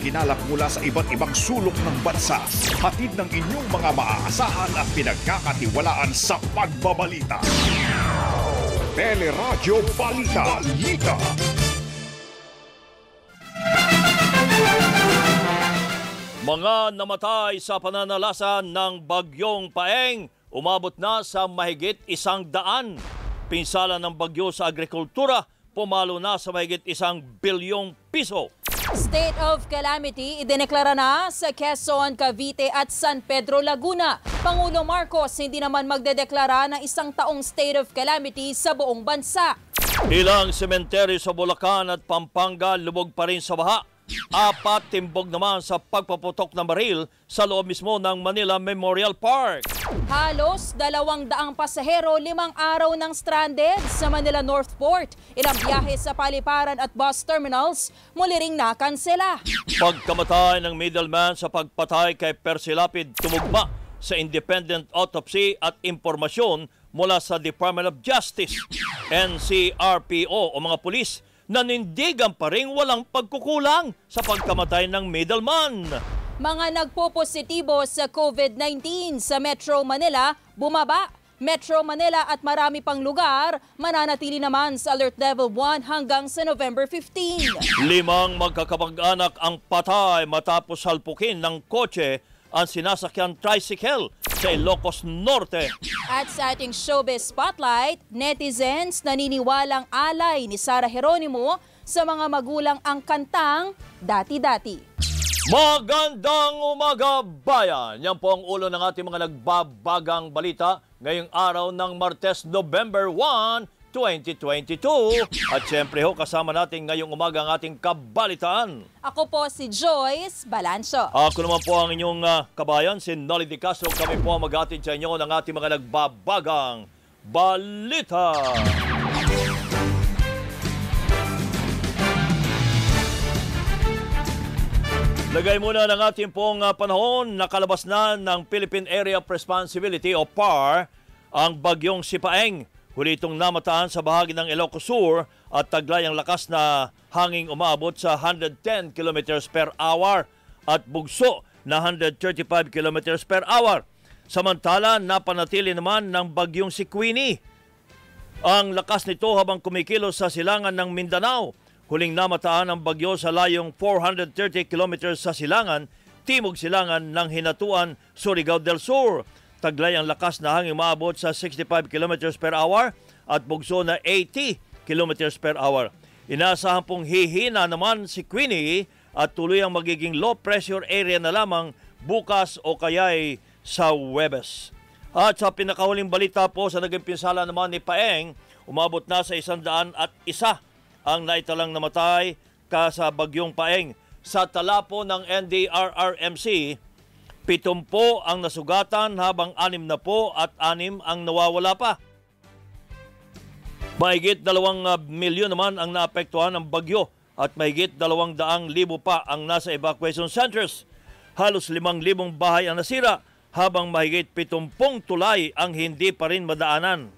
ginalap mula sa iba't ibang sulok ng bansa. Hatid ng inyong mga maaasahan at pinagkakatiwalaan sa pagbabalita. Teleradyo Balita. Balita. Mga namatay sa pananalasan ng bagyong Paeng umabot na sa mahigit isang daan. Pinsala ng bagyo sa agrikultura pumalo na sa mahigit isang bilyong piso. State of calamity idineklara na sa Quezon, Cavite at San Pedro, Laguna. Pangulo Marcos hindi naman magdedeklara ng isang taong state of calamity sa buong bansa. Ilang sementeryo sa Bulacan at Pampanga lubog pa rin sa baha. Apat timbog naman sa pagpaputok ng baril sa loob mismo ng Manila Memorial Park. Halos dalawang daang pasahero limang araw ng stranded sa Manila North Port. Ilang biyahe sa paliparan at bus terminals muli ring nakansela. Pagkamatay ng middleman sa pagpatay kay Percy Lapid tumugma sa independent autopsy at impormasyon mula sa Department of Justice, NCRPO o mga pulis nanindigan pa rin walang pagkukulang sa pagkamatay ng middleman. Mga nagpo-positibo sa COVID-19 sa Metro Manila bumaba. Metro Manila at marami pang lugar mananatili naman sa Alert Level 1 hanggang sa November 15. Limang magkakamag-anak ang patay matapos salpukin ng kotse ang sinasakyan tricycle sa Ilocos Norte. At sa ating showbiz spotlight, netizens naniniwalang alay ni Sara Geronimo sa mga magulang ang kantang Dati-Dati. Magandang umaga, bayan! Yan po ang ulo ng ating mga nagbabagang balita ngayong araw ng Martes, November 1, 2022. At siyempre ho, kasama natin ngayong umaga ang ating kabalitaan. Ako po si Joyce Balancho. Ako naman po ang inyong ah, kabayan, si Nolly Di Castro. Kami po ang mag-atid sa inyo ng ating mga nagbabagang balita. Lagay muna ng ating pong ah, panahon, nakalabas na ng Philippine Area of Responsibility o PAR ang bagyong Sipaeng. Huli itong namataan sa bahagi ng Ilocos Sur at taglay ang lakas na hanging umaabot sa 110 km per hour at bugso na 135 km per hour. Samantala, napanatili naman ng bagyong si Queenie. Ang lakas nito habang kumikilos sa silangan ng Mindanao. Huling namataan ang bagyo sa layong 430 km sa silangan, timog silangan ng Hinatuan, Surigao del Sur. Taglay ang lakas na hangin maabot sa 65 km per hour at bugso na 80 km per hour. Inaasahan pong hihina naman si Queenie at tuloy ang magiging low pressure area na lamang bukas o kaya'y sa Webes. At sa pinakahuling balita po sa naging pinsala naman ni Paeng, umabot na sa isandaan at isa ang naitalang namatay ka sa bagyong Paeng. Sa tala po ng NDRRMC, pitumpo ang nasugatan habang anim na po at anim ang nawawala pa. Mahigit dalawang ah, milyon naman ang naapektuhan ng bagyo at mahigit dalawang daang libo pa ang nasa evacuation centers. Halos limang libong bahay ang nasira habang mahigit pitumpong tulay ang hindi pa rin madaanan.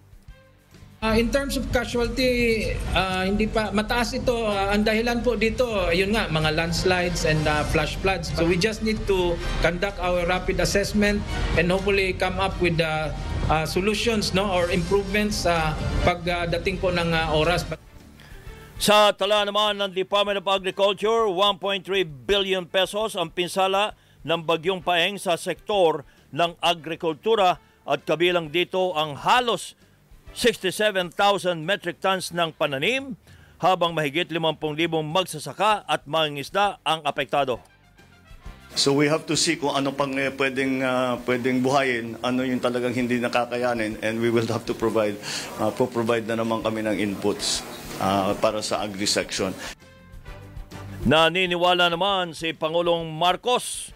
Uh, in terms of casualty, uh, hindi pa mataas ito. Uh, ang dahilan po dito, yun nga, mga landslides and uh, flash floods. So we just need to conduct our rapid assessment and hopefully come up with the uh, solutions no or improvements sa uh, pagdating po ng uh, oras. Sa tala naman ng Department of Agriculture, 1.3 billion pesos ang pinsala ng bagyong paeng sa sektor ng agrikultura at kabilang dito ang halos 67,000 metric tons ng pananim habang mahigit 50,000 magsasaka at mangingisda ang apektado. So we have to see kung ano pang eh, pwedeng ah, pwedeng buhayin, ano yung talagang hindi nakakayanin and we will have to provide uh, provide na naman kami ng inputs ah, para sa agri section. Naniniwala naman si Pangulong Marcos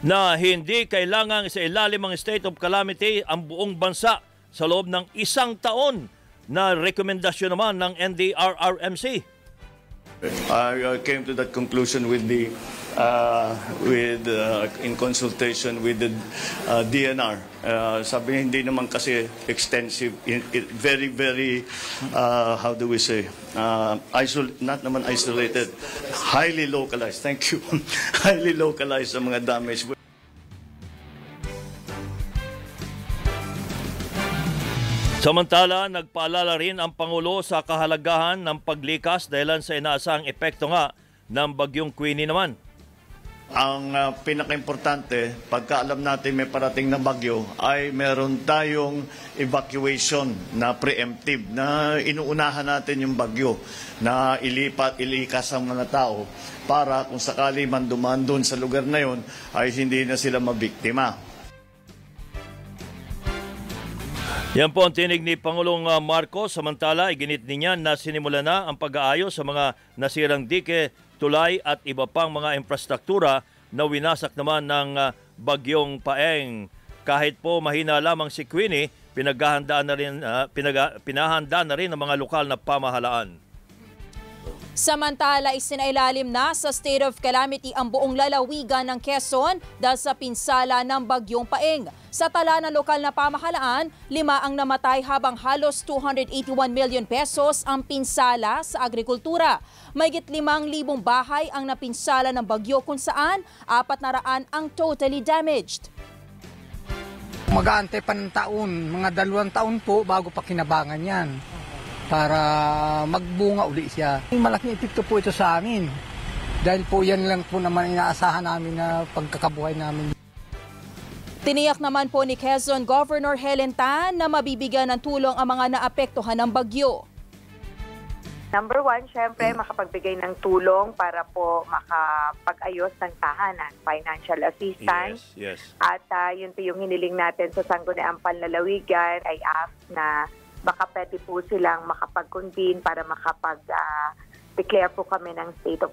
na hindi kailangang sa ilalim ng state of calamity ang buong bansa sa loob ng isang taon na rekomendasyon naman ng NDRRMC. I uh, came to that conclusion with the uh, with uh, in consultation with the uh, DNR. Uh, sabi hindi naman kasi extensive, very, very, uh, how do we say, uh, isol- not naman isolated, highly localized. Thank you. highly localized ang mga damage. Samantala, nagpaalala rin ang Pangulo sa kahalagahan ng paglikas dahil sa inaasahang epekto nga ng bagyong Queenie naman. Ang uh, pinaka-importante, pagka natin may parating na bagyo, ay meron tayong evacuation na preemptive, na inuunahan natin yung bagyo, na ilipat, ilikas ang mga tao para kung sakali man dumaan doon sa lugar na yon ay hindi na sila mabiktima. Yan po ang tinig ni Pangulong ah, Marcos. Samantala, iginit niya na sinimula na ang pag-aayos sa mga nasirang dike, tulay at iba pang mga infrastruktura na winasak naman ng ah, bagyong Paeng. Kahit po mahina lamang si Queenie, pinaghahandaan na rin, ah, pinag- pinahanda na rin ng mga lokal na pamahalaan. Samantala, isinailalim na sa state of calamity ang buong lalawigan ng Quezon dahil sa pinsala ng bagyong Paeng. Sa tala ng lokal na pamahalaan, lima ang namatay habang halos 281 million pesos ang pinsala sa agrikultura. Mayigit limang libong bahay ang napinsala ng bagyo kung saan apat na raan ang totally damaged. Mag-aantay pa ng taon, mga dalawang taon po bago pa kinabangan yan para magbunga uli siya. Malaking epekto po ito sa amin dahil po yan lang po naman inaasahan namin na pagkakabuhay namin. Tiniyak naman po ni Quezon Governor Helen Tan na mabibigyan ng tulong ang mga naapektuhan ng bagyo. Number one, syempre, makapagbigay ng tulong para po makapag-ayos ng tahanan, financial assistance. yes. At ah, yun po yung hiniling natin sa Sangguniang Panlalawigan ay ask na baka pwede po silang makapag-convene para makapag-declare po kami ng state of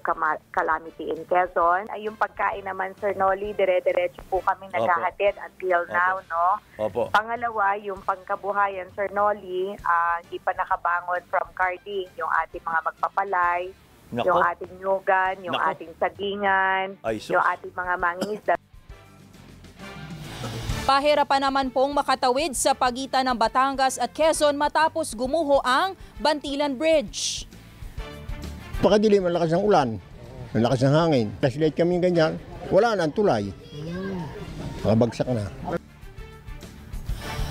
calamity in Quezon. Ay, yung pagkain naman, Sir Nolly, dire-diretso po kami naghahatid until now, no? Opo. Pangalawa, yung pangkabuhayan, Sir Nolly, ah, hindi pa nakabangon from carding, yung ating mga magpapalay, Nako. yung ating nyugan, yung Nako. ating sagingan, Ay, sus. yung ating mga mangingisda. Pahirapan naman pong makatawid sa pagitan ng Batangas at Quezon matapos gumuho ang Bantilan Bridge. Pakadilim, ang lakas ng ulan, ang lakas ng hangin. Flashlight kami ganyan, wala na ang tulay. Nakabagsak na.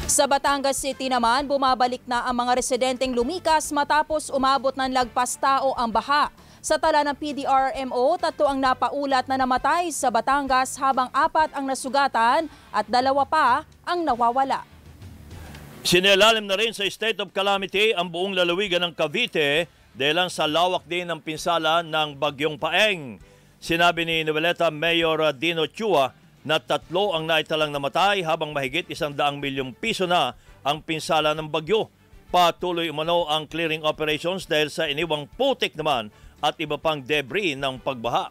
Sa Batangas City naman, bumabalik na ang mga residenteng lumikas matapos umabot ng lagpas tao ang baha. Sa tala ng PDRMO, tatlo ang napaulat na namatay sa Batangas habang apat ang nasugatan at dalawa pa ang nawawala. Sinelalim na rin sa state of calamity ang buong lalawigan ng Cavite dahil sa lawak din ng pinsala ng bagyong Paeng. Sinabi ni Noveleta Mayor Dino Chua na tatlo ang naitalang namatay habang mahigit isang daang milyong piso na ang pinsala ng bagyo. Patuloy umano ang clearing operations dahil sa iniwang putik naman at iba pang debris ng pagbaha.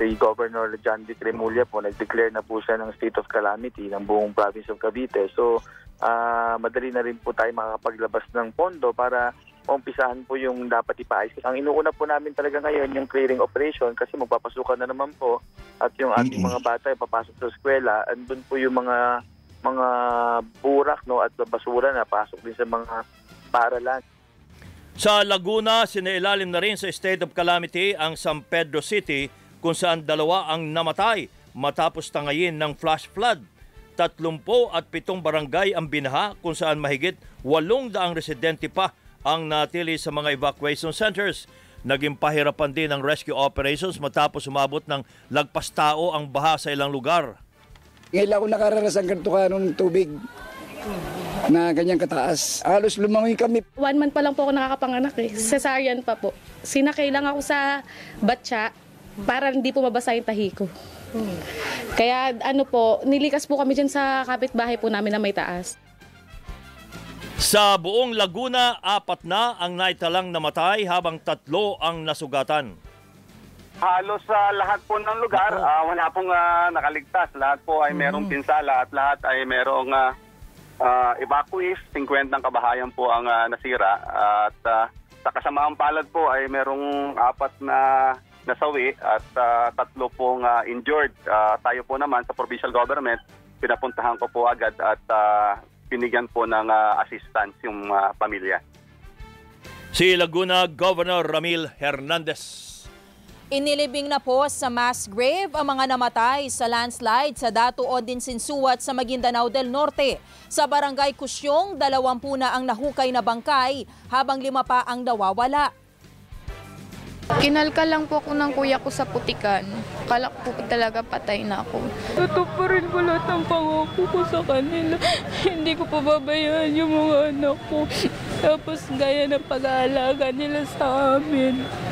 si Governor John D. Cremulya po, nag-declare na po siya ng state of calamity ng buong province of Cavite. So, ah, madali na rin po tayo makakapaglabas ng pondo para umpisahan po yung dapat ipaayos. Ang inuuna po namin talaga ngayon yung clearing operation kasi magpapasukan na naman po at yung ating mga bata ay papasok sa eskwela. Andun po yung mga mga burak no at basura na pasok din sa mga paaralan. Sa Laguna, sinailalim na rin sa state of calamity ang San Pedro City kung saan dalawa ang namatay matapos tangayin ng flash flood. Tatlumpo at pitong barangay ang binaha kung saan mahigit walong daang residente pa ang natili sa mga evacuation centers. Naging pahirapan din ang rescue operations matapos umabot ng lagpas tao ang baha sa ilang lugar. Ngayon ako nakaranas ng ganito ka ng tubig na ganyang kataas. Halos lumangoy kami. One month pa lang po ako nakakapanganak eh. Cesarean pa po. Sinakay lang ako sa batya para hindi po mabasa yung tahi ko. Kaya ano po, nilikas po kami dyan sa kapitbahay po namin na may taas. Sa buong Laguna, apat na ang naitalang namatay habang tatlo ang nasugatan. Halos sa lahat po ng lugar, ah, wala pong ah, nakaligtas. Lahat po ay merong pinsala at lahat ay merong uh, evacuees. 50 ng kabahayan po ang ah, nasira. At ah, sa kasamaang palad po ay merong apat na nasawi at ah, tatlo pong ah, injured. Ah, tayo po naman sa provincial government, pinapuntahan ko po agad at ah, binigyan po ng ah, assistance yung ah, pamilya. Si Laguna Governor Ramil Hernandez. Inilibing na po sa mass grave ang mga namatay sa landslide sa Datu Odinsinsuat sa Maguindanao del Norte. Sa barangay Kusyong, dalawampu na ang nahukay na bangkay habang lima pa ang nawawala. Kinalka lang po ako ng kuya ko sa putikan. Kala ko po talaga patay na ako. Tutuparin ko lahat ng pangako ko sa kanila. Hindi ko pababayaan yung mga anak ko. Tapos gaya ng pag-aalaga nila sa amin.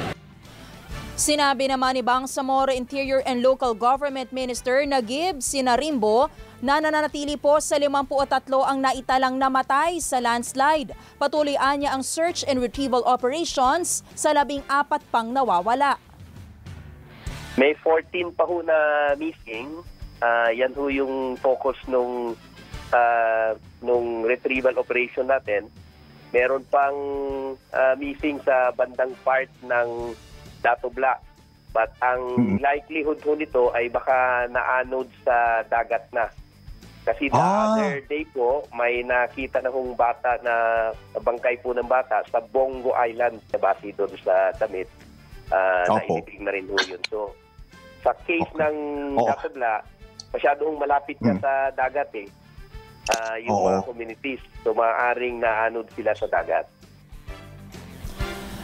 Sinabi naman ni Bangsamoro Interior and Local Government Minister Nagib Sinarimbo na nananatili po sa 53 ang naitalang namatay sa landslide. Patuloy niya ang search and retrieval operations sa labing apat pang nawawala. May 14 pa ho na missing. Ah, yan ho yung focus nung ah, nung retrieval operation natin. Meron pang ah, missing sa bandang part ng Dato Black. But ang likelihood ho nito ay baka na-anode sa dagat na. Kasi the Ah. other day po, may nakita na hong bata na bangkay po ng bata sa Bongo Island, na base doon sa Damit. Uh, Opo. nailibing na rin ho yun. So, sa case ng Oo. Databla, masyadong malapit ka Hmm. sa dagat eh. Ah, yung Oo. mga communities. So, maaaring naanod sila sa dagat.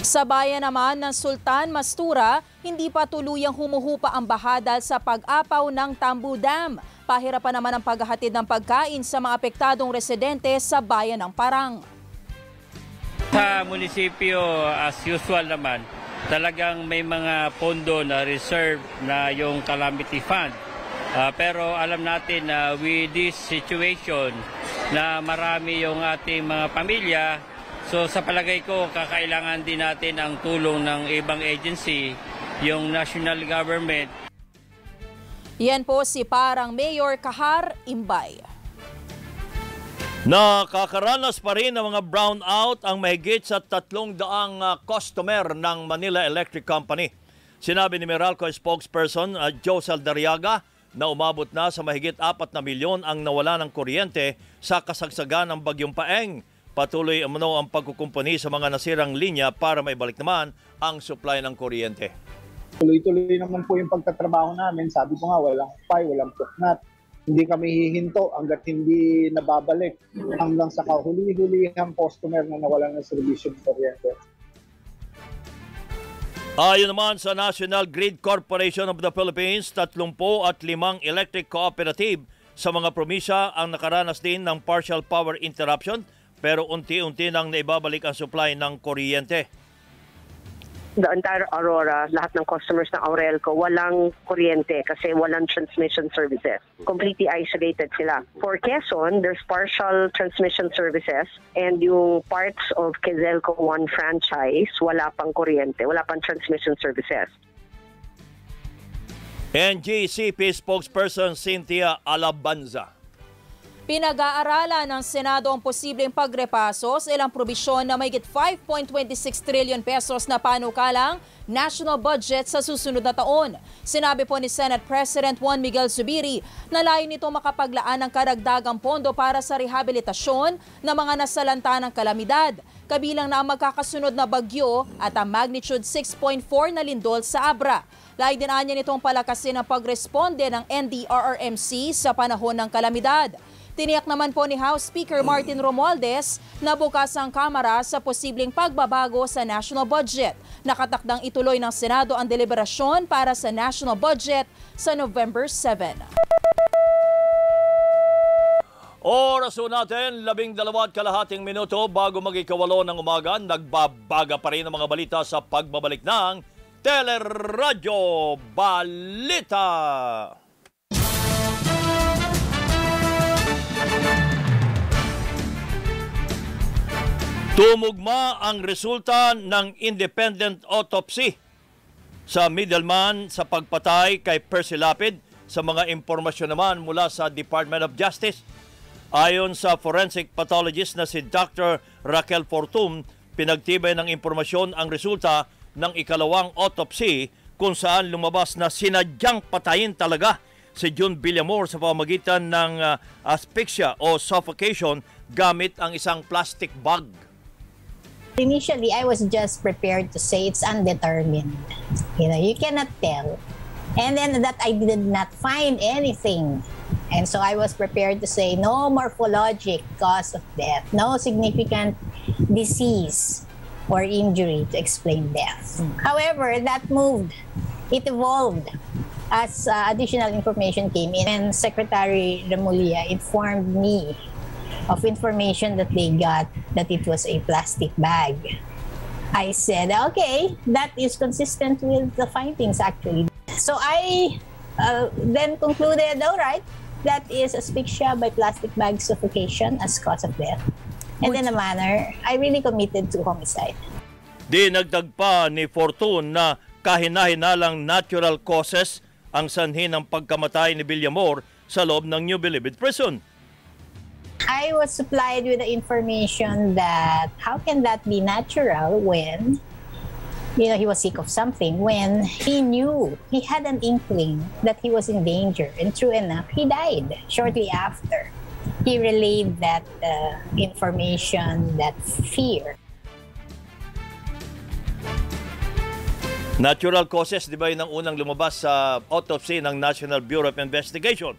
Sa bayan naman ng Sultan Mastura, hindi pa tuluyang humuhupa ang baha dahil sa pag-apaw ng Tambu Dam. Pahirapan naman ang paghahatid ng pagkain sa mga apektadong residente sa bayan ng Parang. Sa munisipyo, as usual naman, talagang may mga pondo na reserve na yung calamity fund. Ah, pero alam natin na with this situation na marami yung ating mga pamilya, so sa palagay ko kakailangan din natin ang tulong ng ibang agency, yung national government Yan po si Parang Mayor Kahar Imbay. Nakakaranas pa rin ng mga brownout ang mahigit sa tatlong daang ah, customer ng Manila Electric Company. Sinabi ni Meralco spokesperson uh, Josel Dariaga na umabot na sa mahigit 4 na milyon ang nawala ng kuryente sa kasagsagan ng Bagyong Paeng. Patuloy umano ang pagkukumpani sa mga nasirang linya para maibalik naman ang supply ng kuryente. Tuloy-tuloy naman po yung pagtatrabaho namin. Sabi ko nga, walang pay, walang puknat. Hindi kami hihinto hanggat hindi nababalik hanggang sa kahuli-huli ang customer na nawalan ng servisyo ng kuryente. Ayon naman sa National Grid Corporation of the Philippines, 35 at limang electric cooperative sa mga probinsya ang nakaranas din ng partial power interruption pero unti-unti nang naibabalik ang supply ng kuryente. the entire Aurora, lahat ng customers ng Aurelco, walang kuryente kasi walang transmission services. Completely isolated sila. For Quezon, there's partial transmission services and yung parts of Quezelco One franchise, wala pang kuryente, wala pang transmission services. NGCP spokesperson Cynthia Alabanza. Pinag-aaralan ng Senado ang posibleng pagrepaso sa ilang probisyon na mayigit 5.26 trillion pesos na panukalang national budget sa susunod na taon. Sinabi po ni Senate President Juan Miguel Zubiri na layo nito makapaglaan ng karagdagang pondo para sa rehabilitasyon ng mga nasalanta ng kalamidad, kabilang na ang magkakasunod na bagyo at ang magnitude 6.4 na lindol sa Abra. Layo din anya nitong palakasin ang pagresponde ng NDRRMC sa panahon ng kalamidad. Tiniyak naman po ni House Speaker Martin Romualdez na bukas ang Kamara sa posibleng pagbabago sa national budget. Nakatakdang ituloy ng Senado ang deliberasyon para sa national budget sa November 7. Oras natin, labing dalawa at kalahating minuto bago mag-ikawalo ng umaga, nagbabaga pa rin ang mga balita sa pagbabalik ng Teleradyo Balita. Tumugma ang resulta ng independent autopsy sa middleman sa pagpatay kay Percy Lapid sa mga impormasyon naman mula sa Department of Justice. Ayon sa forensic pathologist na si Dr. Raquel Fortum, pinagtibay ng impormasyon ang resulta ng ikalawang autopsy kung saan lumabas na sinadyang patayin talaga si June Villamor sa pamagitan ng uh, asphyxia o suffocation gamit ang isang plastic bag. Initially, I was just prepared to say it's undetermined. You know, you cannot tell. And then that I did not find anything. And so I was prepared to say no morphologic cause of death, no significant disease or injury to explain death. However, that moved. It evolved as uh, additional information came in and Secretary Remulla informed me of information that they got that it was a plastic bag. I said, okay, that is consistent with the findings actually. So I uh, then concluded, all right, that is asphyxia by plastic bag suffocation as cause of death. And in a manner, I really committed to homicide. Dinagdag pa ni Fortune na kahinahinalang natural causes ang sanhi ng pagkamatay ni Villamor sa loob ng New Bilibid Prison. I was supplied with the information that how can that be natural when you know he was sick of something when he knew he had an inkling that he was in danger. And true enough he died shortly after. He relayed that uh, information that fear. Natural causes, di ba yun ang unang lumabas sa autopsy ng National Bureau of Investigation?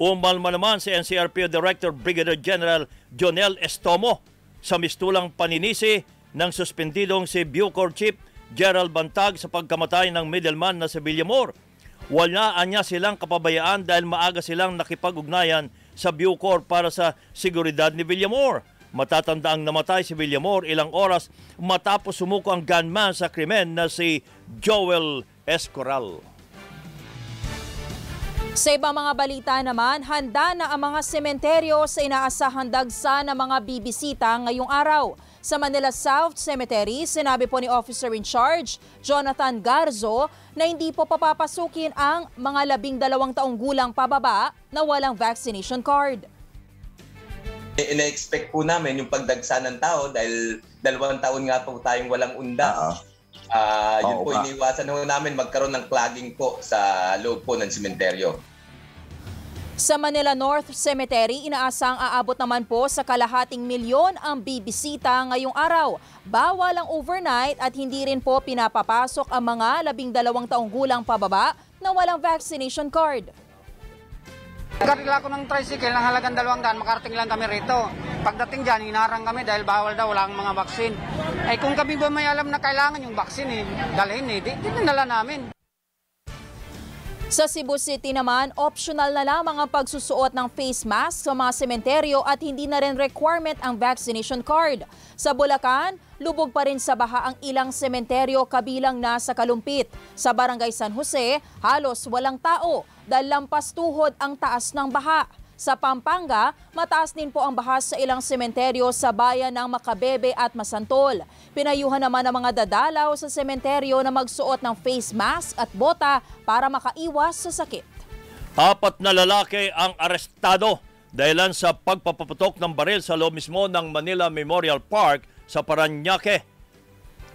Umalma naman si NCRPO Director Brigadier General Jonel Estomo sa mistulang paninisi ng suspendidong si Bucor Chief Gerald Bantag sa pagkamatay ng middleman na si Villamor. Wala niya silang kapabayaan dahil maaga silang nakipag-ugnayan sa Bucor para sa seguridad ni Villamor. Matatanda ang namatay si Villamor ilang oras matapos sumuko ang gunman sa krimen na si Joel Escoral. Sa ibang mga balita naman, handa na ang mga sementeryo sa inaasahan dagsa ng mga bibisita ngayong araw. Sa Manila South Cemetery, sinabi po ni Officer in Charge, Jonathan Garzo, na hindi po papapasukin ang mga labing dalawang taong gulang pababa na walang vaccination card. ina-expect po namin yung pagdagsa ng tao dahil dalawang taon nga po tayong walang unda. Ah, yun Oo po nga. iniwasan ho namin magkaroon ng clogging po sa loob po ng sementeryo. Sa Manila North Cemetery, inaasang aabot naman po sa kalahating milyon ang bibisita ngayong araw. Bawal ang overnight at hindi rin po pinapapasok ang mga labing dalawang taong gulang pababa na walang vaccination card. Karila ko ng tricycle ng halagang dalawang daan, makarating lang kami rito. Pagdating dyan, hinarang kami dahil bawal daw, wala mga vaksin. Eh kung kami ba may alam na kailangan yung vaksin eh, dalhin eh, di, di dinala namin. Sa Cebu City naman, optional na lamang ang pagsusuot ng face mask sa mga sementeryo at hindi na rin requirement ang vaccination card. Sa Bulacan, lubog pa rin sa baha ang ilang sementeryo kabilang na sa Kalumpit. Sa Barangay San Jose, halos walang tao dahil lampas tuhod ang taas ng baha. Sa Pampanga, mataas din po ang baha sa ilang sementeryo sa bayan ng Makabebe at Masantol. Pinayuhan naman ang mga dadalaw sa sementeryo na magsuot ng face mask at bota para makaiwas sa sakit. Apat na lalaki ang arestado dahilan sa pagpapaputok ng baril sa loob mismo ng Manila Memorial Park sa Paranaque.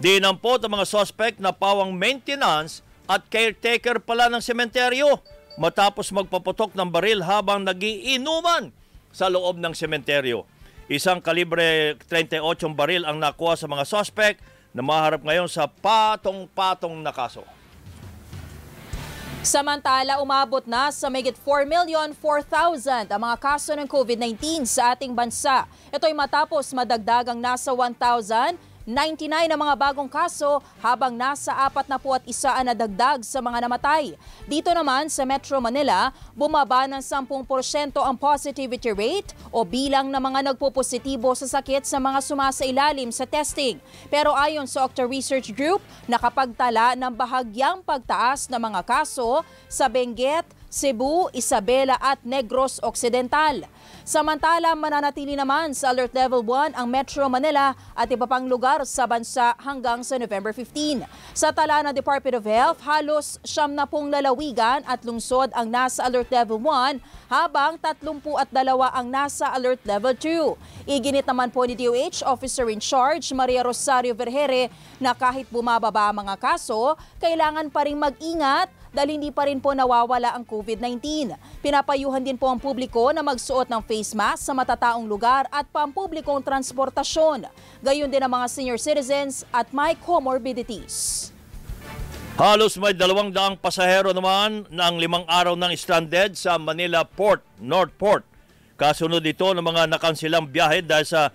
Dinampot ang mga suspect na pawang maintenance at caretaker pala ng sementeryo matapos magpaputok ng baril habang nagiinuman sa loob ng sementeryo. Isang kalibre 38 baril ang nakuha sa mga suspect na maharap ngayon sa patong-patong na kaso. Samantala, umabot na sa megit 4,004,000 ang mga kaso ng COVID-19 sa ating bansa. Ito'y matapos madagdagang nasa 1,099 ang mga bagong kaso habang nasa 41 ang nadagdag sa mga namatay. Dito naman sa Metro Manila, bumaba ng 10% ang positivity rate o bilang ng mga nagpopositibo sa sakit sa mga sumasailalim sa testing. Pero ayon sa Octa Research Group, nakapagtala ng bahagyang pagtaas ng mga kaso sa Benguet, Cebu, Isabela at Negros Occidental. Samantala, mananatili naman sa Alert Level 1 ang Metro Manila at iba pang lugar sa bansa hanggang sa November 15. Sa tala ng Department of Health, halos siyam na pong lalawigan at lungsod ang nasa Alert Level 1 habang 32 ang nasa Alert Level 2. Iginit naman po ni DOH Officer in Charge Maria Rosario Vergere na kahit bumababa ang mga kaso, kailangan pa rin mag-ingat dahil hindi pa rin po nawawala ang COVID-19. Pinapayuhan din po ang publiko na magsuot ng face mask sa matataong lugar at pampublikong transportasyon. Gayon din ang mga senior citizens at may comorbidities. Halos may dalawang daang pasahero naman ng limang araw ng stranded sa Manila Port, North Port. Kasunod ito ng mga nakansilang biyahe dahil sa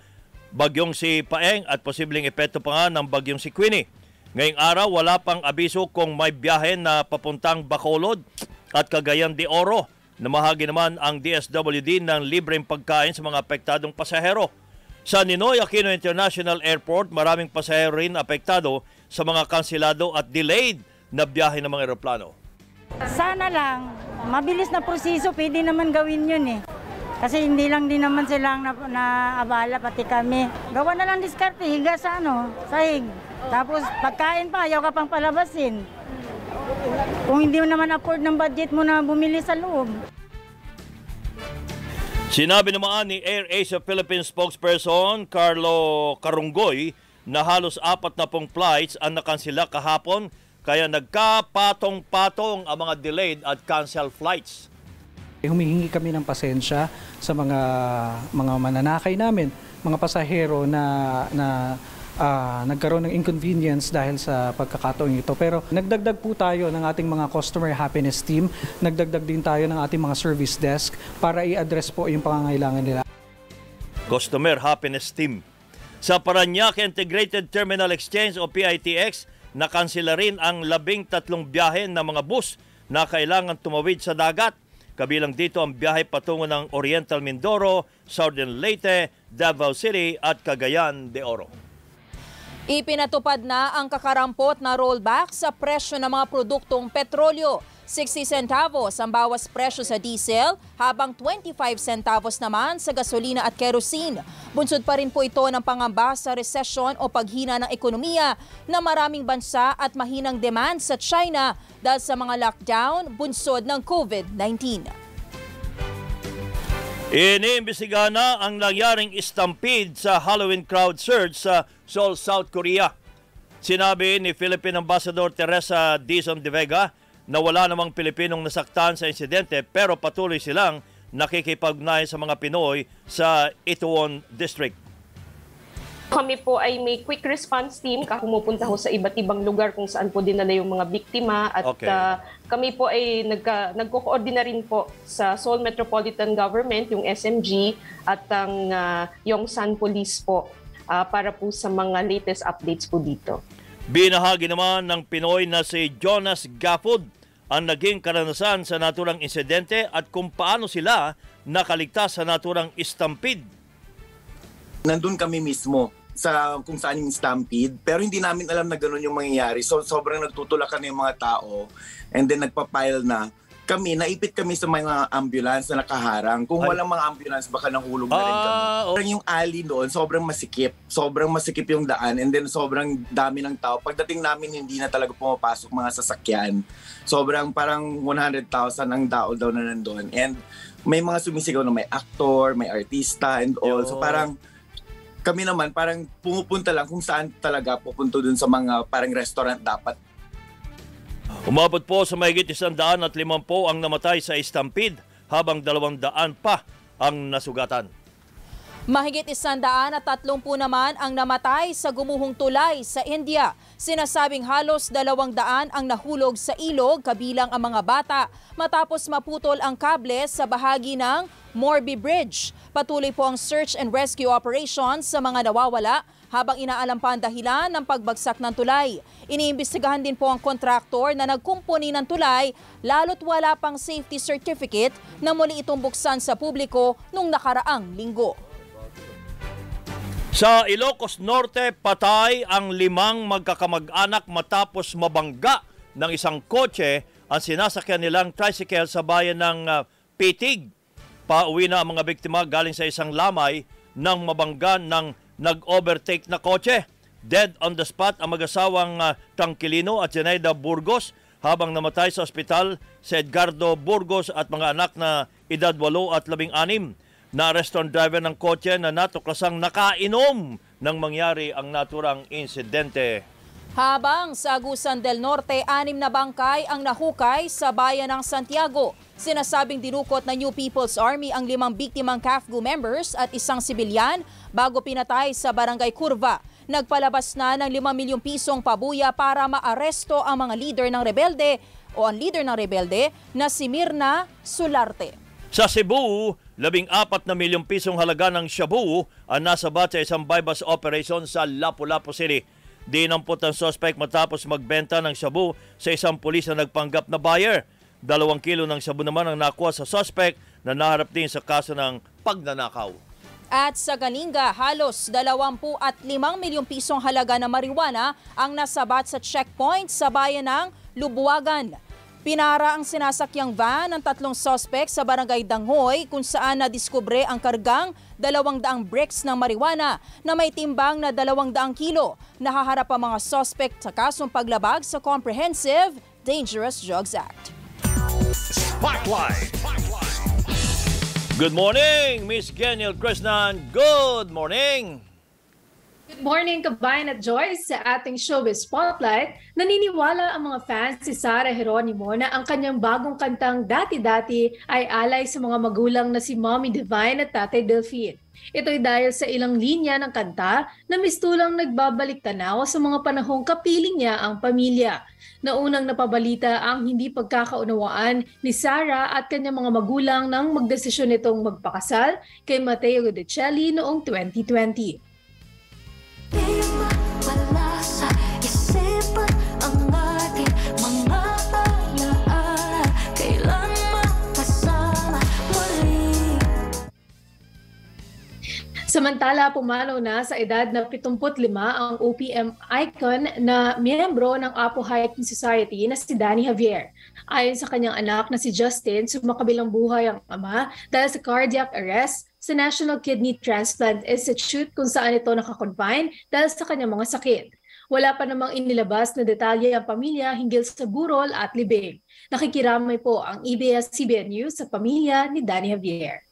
bagyong si Paeng at posibleng epekto pa nga ng bagyong si Queenie. Ngayong araw, wala pang abiso kung may biyahe na papuntang Bacolod at Cagayan de Oro. Namahagi naman ang DSWD ng libreng pagkain sa mga apektadong pasahero. Sa Ninoy Aquino International Airport, maraming pasahero rin apektado sa mga kansilado at delayed na biyahe ng mga eroplano. Sana lang, mabilis na proseso, pwede naman gawin yun eh. Kasi hindi lang din naman silang na, naabala, pati kami. Gawa na lang diskarte, higa sa ano, sahig. Tapos pagkain pa, ayaw ka pang palabasin. Kung hindi mo naman afford ng budget mo na bumili sa loob. Sinabi naman ni Air Asia Philippines spokesperson Carlo Carunggoy na halos apat na pong flights ang nakansila kahapon kaya nagkapatong-patong ang mga delayed at cancel flights. Humihingi kami ng pasensya sa mga mga mananakay namin, mga pasahero na na uh, nagkaroon ng inconvenience dahil sa pagkakataong ito. Pero nagdagdag po tayo ng ating mga customer happiness team, nagdagdag din tayo ng ating mga service desk para i-address po yung pangangailangan nila. Customer Happiness Team. Sa Paranaque Integrated Terminal Exchange o PITX, nakansela rin ang labing tatlong biyahe ng mga bus na kailangan tumawid sa dagat. Kabilang dito ang biyahe patungo ng Oriental Mindoro, Southern Leyte, Davao City at Cagayan de Oro. Ipinatupad na ang kakarampot na rollback sa presyo ng mga produktong petrolyo. 60 centavos ang bawas presyo sa diesel, habang 25 centavos naman sa gasolina at kerosene. Bunsod pa rin po ito ng pangamba sa recession o paghina ng ekonomiya na maraming bansa at mahinang demand sa China dahil sa mga lockdown bunsod ng COVID-19. Iniimbestigahan na ang nangyaring stampede sa Halloween crowd surge sa Seoul, South Korea. Sinabi ni Philippine Ambassador Teresa Dizon de Vega na wala namang Pilipinong nasaktan sa insidente pero patuloy silang nakikipag sa mga Pinoy sa Itaewon District. Kami po ay may quick response team ka pumupunta ho sa iba't ibang lugar kung saan po dinala yung mga biktima at Okay. uh, kami po ay nagka, nagko-coordinate rin po sa Seoul Metropolitan Government, yung SMG at ang uh, Yongsan Police po uh, para po sa mga latest updates po dito. Binahagi naman ng Pinoy na si Jonas Gafford ang naging karanasan sa naturang insidente at kung paano sila nakaligtas sa naturang stampede. nandun kami mismo sa kung saan yung stampede pero hindi namin alam na ganun yung mangyayari so sobrang nagtutulakan yung mga tao and then nagpa-pile na kami, naipit kami sa mga ambulance na nakaharang. Kung walang mga ambulance, baka nahulog na rin kami. Ah, Parang yung alley doon, sobrang masikip. Sobrang masikip yung daan and then sobrang dami ng tao. Pagdating namin, hindi na talaga pumapasok mga sasakyan. Sobrang parang 100,000 ang tao daw na nandun. And may mga sumisigaw na may actor, may artista and all. So Yo. parang kami naman parang pumupunta lang kung saan talaga pupunto dun sa mga parang restaurant dapat Umabot po sa mahigit isang daan at limampo ang namatay sa stampede habang dalawang daan pa ang nasugatan. Mahigit isandaan at tatlong po naman ang namatay sa gumuhong tulay sa India. Sinasabing halos dalawang daan ang nahulog sa ilog kabilang ang mga bata matapos maputol ang kable sa bahagi ng Morbi Bridge. Patuloy po ang search and rescue operations sa mga nawawala habang inaalam pa ang dahilan ng pagbagsak ng tulay. Iniimbestigahan din po ang kontraktor na nagkumpuni ng tulay lalo't wala pang safety certificate na muli itong buksan sa publiko nung nakaraang linggo. Sa Ilocos Norte, patay ang limang magkakamag-anak matapos mabangga ng isang kotse ang sinasakyan nilang tricycle sa bayan ng ah, Pitig. Pauwi na ang mga biktima galing sa isang lamay ng mabangga ng nag-overtake na kotse. Dead on the spot ang mag-asawang uh, Tangkilino at Zenaida Burgos habang namatay sa ospital si Edgardo Burgos at mga anak na edad 8 at 16. Naaresto ang driver ng kotse na natuklasang nakainom nang mangyari ang naturang insidente. Habang sa Agusan del Norte, anim na bangkay ang nahukay sa bayan ng Santiago. Sinasabing dinukot na New People's Army ang limang biktimang CAFGU members at isang sibilyan bago pinatay sa Barangay Curva. Nagpalabas na ng 5 milyong pisong pabuya para maaresto ang mga leader ng rebelde o ang leader ng rebelde na si Mirna Sularte. Sa Cebu, labing apat na milyong pisong halaga ng shabu ang nasabat sa isang bypass operation sa Lapu-Lapu City. Dinampot ang suspect matapos magbenta ng shabu sa isang pulis na nagpanggap na buyer. Dalawang kilo ng shabu naman ang nakuha sa suspect na naharap din sa kaso ng pagnanakaw. At sa Ganinga, halos 25 milyong pisong halaga na marijuana ang nasabat sa checkpoint sa bayan ng Lubuagan. Pinara ang sinasakyang van ng tatlong suspect sa barangay Danghoy kung saan nadiskubre ang kargang 200 bricks ng marijuana na may timbang na 200 kilo. Nahaharap ang mga suspect sa kasong paglabag sa Comprehensive Dangerous Drugs Act. Spotlight. Good morning, Miss Geniel Krishnan. Good morning. Good morning, kabayan at Joyce. Sa ating showbiz spotlight, naniniwala ang mga fans si Sara Geronimo na ang kanyang bagong kantang Dati-Dati ay alay sa mga magulang na si Mommy Divine at Tatay Delphine. Ito'y dahil sa ilang linya ng kanta na mistulang nagbabalik tanaw sa mga panahong kapiling niya ang pamilya. Naunang napabalita ang hindi pagkakaunawaan ni Sara at kanyang mga magulang nang magdesisyon nitong magpakasal kay Matteo Guidicelli noong 2020. Samantala, pumanaw na sa edad na 75 ang OPM icon na miyembro ng Apo Hiking Society na si Danny Javier. Ayon sa kanyang anak na si Justin, sumakabilang buhay ang ama dahil sa cardiac arrest sa National Kidney Transplant Institute kung saan ito nakakonfine dahil sa kanyang mga sakit. Wala pa namang inilabas na detalye ang pamilya hinggil sa burol at libing. Nakikiramay po ang E ABS-CBN News sa pamilya ni Danny Javier.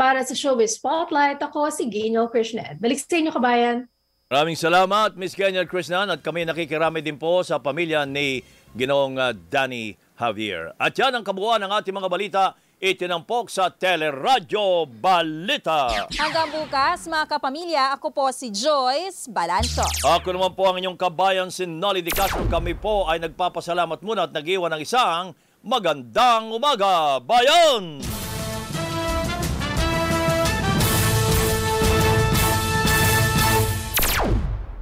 Para sa Showbiz Spotlight, ako si Geniel Krishnan. Balik sa inyo, kabayan. Maraming salamat, Miss Geniel Krishnan. At kami nakikirami din po sa pamilya ni Ginoong uh, Danny Javier. At yan ang kabuuan ng ating mga balita itinampok sa Teleradyo Balita. Hanggang bukas, mga kapamilya, ako po si Joyce Balancho. Ako naman po ang inyong kabayan, si Nolly Di Castro. Kami po ay nagpapasalamat muna at nag-iwan ng isang magandang umaga, bayan!